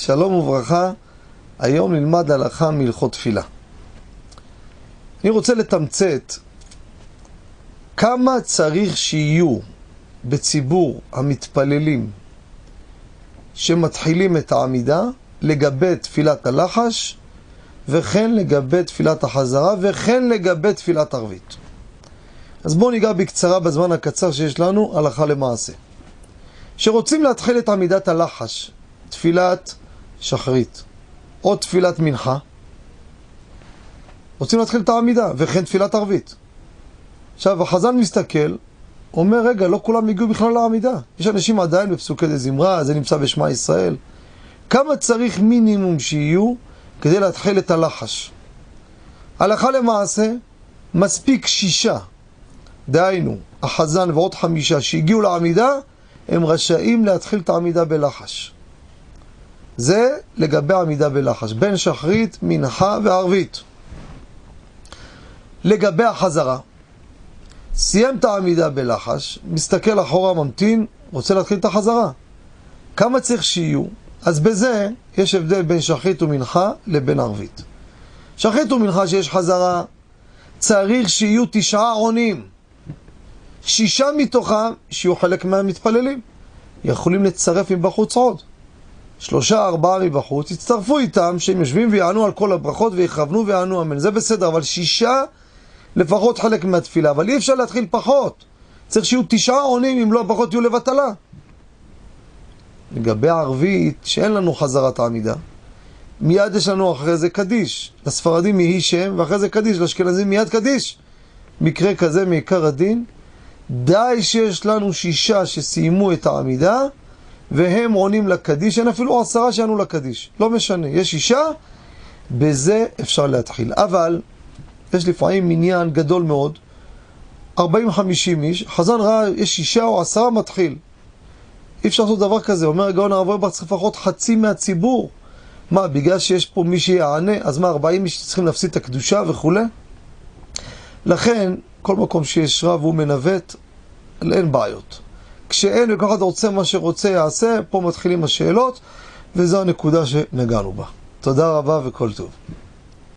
שלום וברכה, היום נלמד הלכה מהלכות תפילה. אני רוצה לתמצת כמה צריך שיהיו בציבור המתפללים שמתחילים את העמידה לגבי תפילת הלחש וכן לגבי תפילת החזרה וכן לגבי תפילת ערבית. אז בואו ניגע בקצרה בזמן הקצר שיש לנו הלכה למעשה. שרוצים להתחיל את עמידת הלחש, תפילת שחרית או תפילת מנחה, רוצים להתחיל את העמידה, וכן תפילת ערבית. עכשיו, החזן מסתכל, אומר, רגע, לא כולם הגיעו בכלל לעמידה. יש אנשים עדיין בפסוקי דזמרה, זה נמצא בשמע ישראל. כמה צריך מינימום שיהיו כדי להתחיל את הלחש? הלכה למעשה, מספיק שישה, דהיינו, החזן ועוד חמישה שהגיעו לעמידה, הם רשאים להתחיל את העמידה בלחש. זה לגבי עמידה בלחש, בין שחרית, מנחה וערבית. לגבי החזרה, סיים את העמידה בלחש, מסתכל אחורה, ממתין, רוצה להתחיל את החזרה. כמה צריך שיהיו? אז בזה יש הבדל בין שחרית ומנחה לבין ערבית. שחרית ומנחה שיש חזרה, צריך שיהיו תשעה עונים. שישה מתוכם שיהיו חלק מהמתפללים. יכולים לצרף מבחוץ עוד. שלושה, ארבעה מבחוץ, יצטרפו איתם, שהם יושבים ויענו על כל הברכות ויכוונו ויענו אמן. זה בסדר, אבל שישה לפחות חלק מהתפילה, אבל אי אפשר להתחיל פחות. צריך שיהיו תשעה עונים, אם לא הברכות יהיו לבטלה. לגבי הערבית, שאין לנו חזרת העמידה, מיד יש לנו אחרי זה קדיש. לספרדים יהי שם, ואחרי זה קדיש, לאשכנזים מיד קדיש. מקרה כזה מעיקר הדין, די שיש לנו שישה שסיימו את העמידה, והם עונים לקדיש, אין אפילו עשרה שענו לקדיש. לא משנה, יש שישה, בזה אפשר להתחיל. אבל, יש לפעמים מניין גדול מאוד, 40-50 איש, חזן ראה, יש שישה או עשרה מתחיל. אי אפשר לעשות דבר כזה, אומר הגאון הרב אוירבך, צריך לפחות חצי מהציבור. מה, בגלל שיש פה מי שיענה, אז מה, 40 איש צריכים להפסיד את הקדושה וכולי? לכן, כל מקום שיש רב הוא מנווט, אין בעיות. כשאין וכל אחד רוצה מה שרוצה יעשה, פה מתחילים השאלות, וזו הנקודה שנגענו בה. תודה רבה וכל טוב.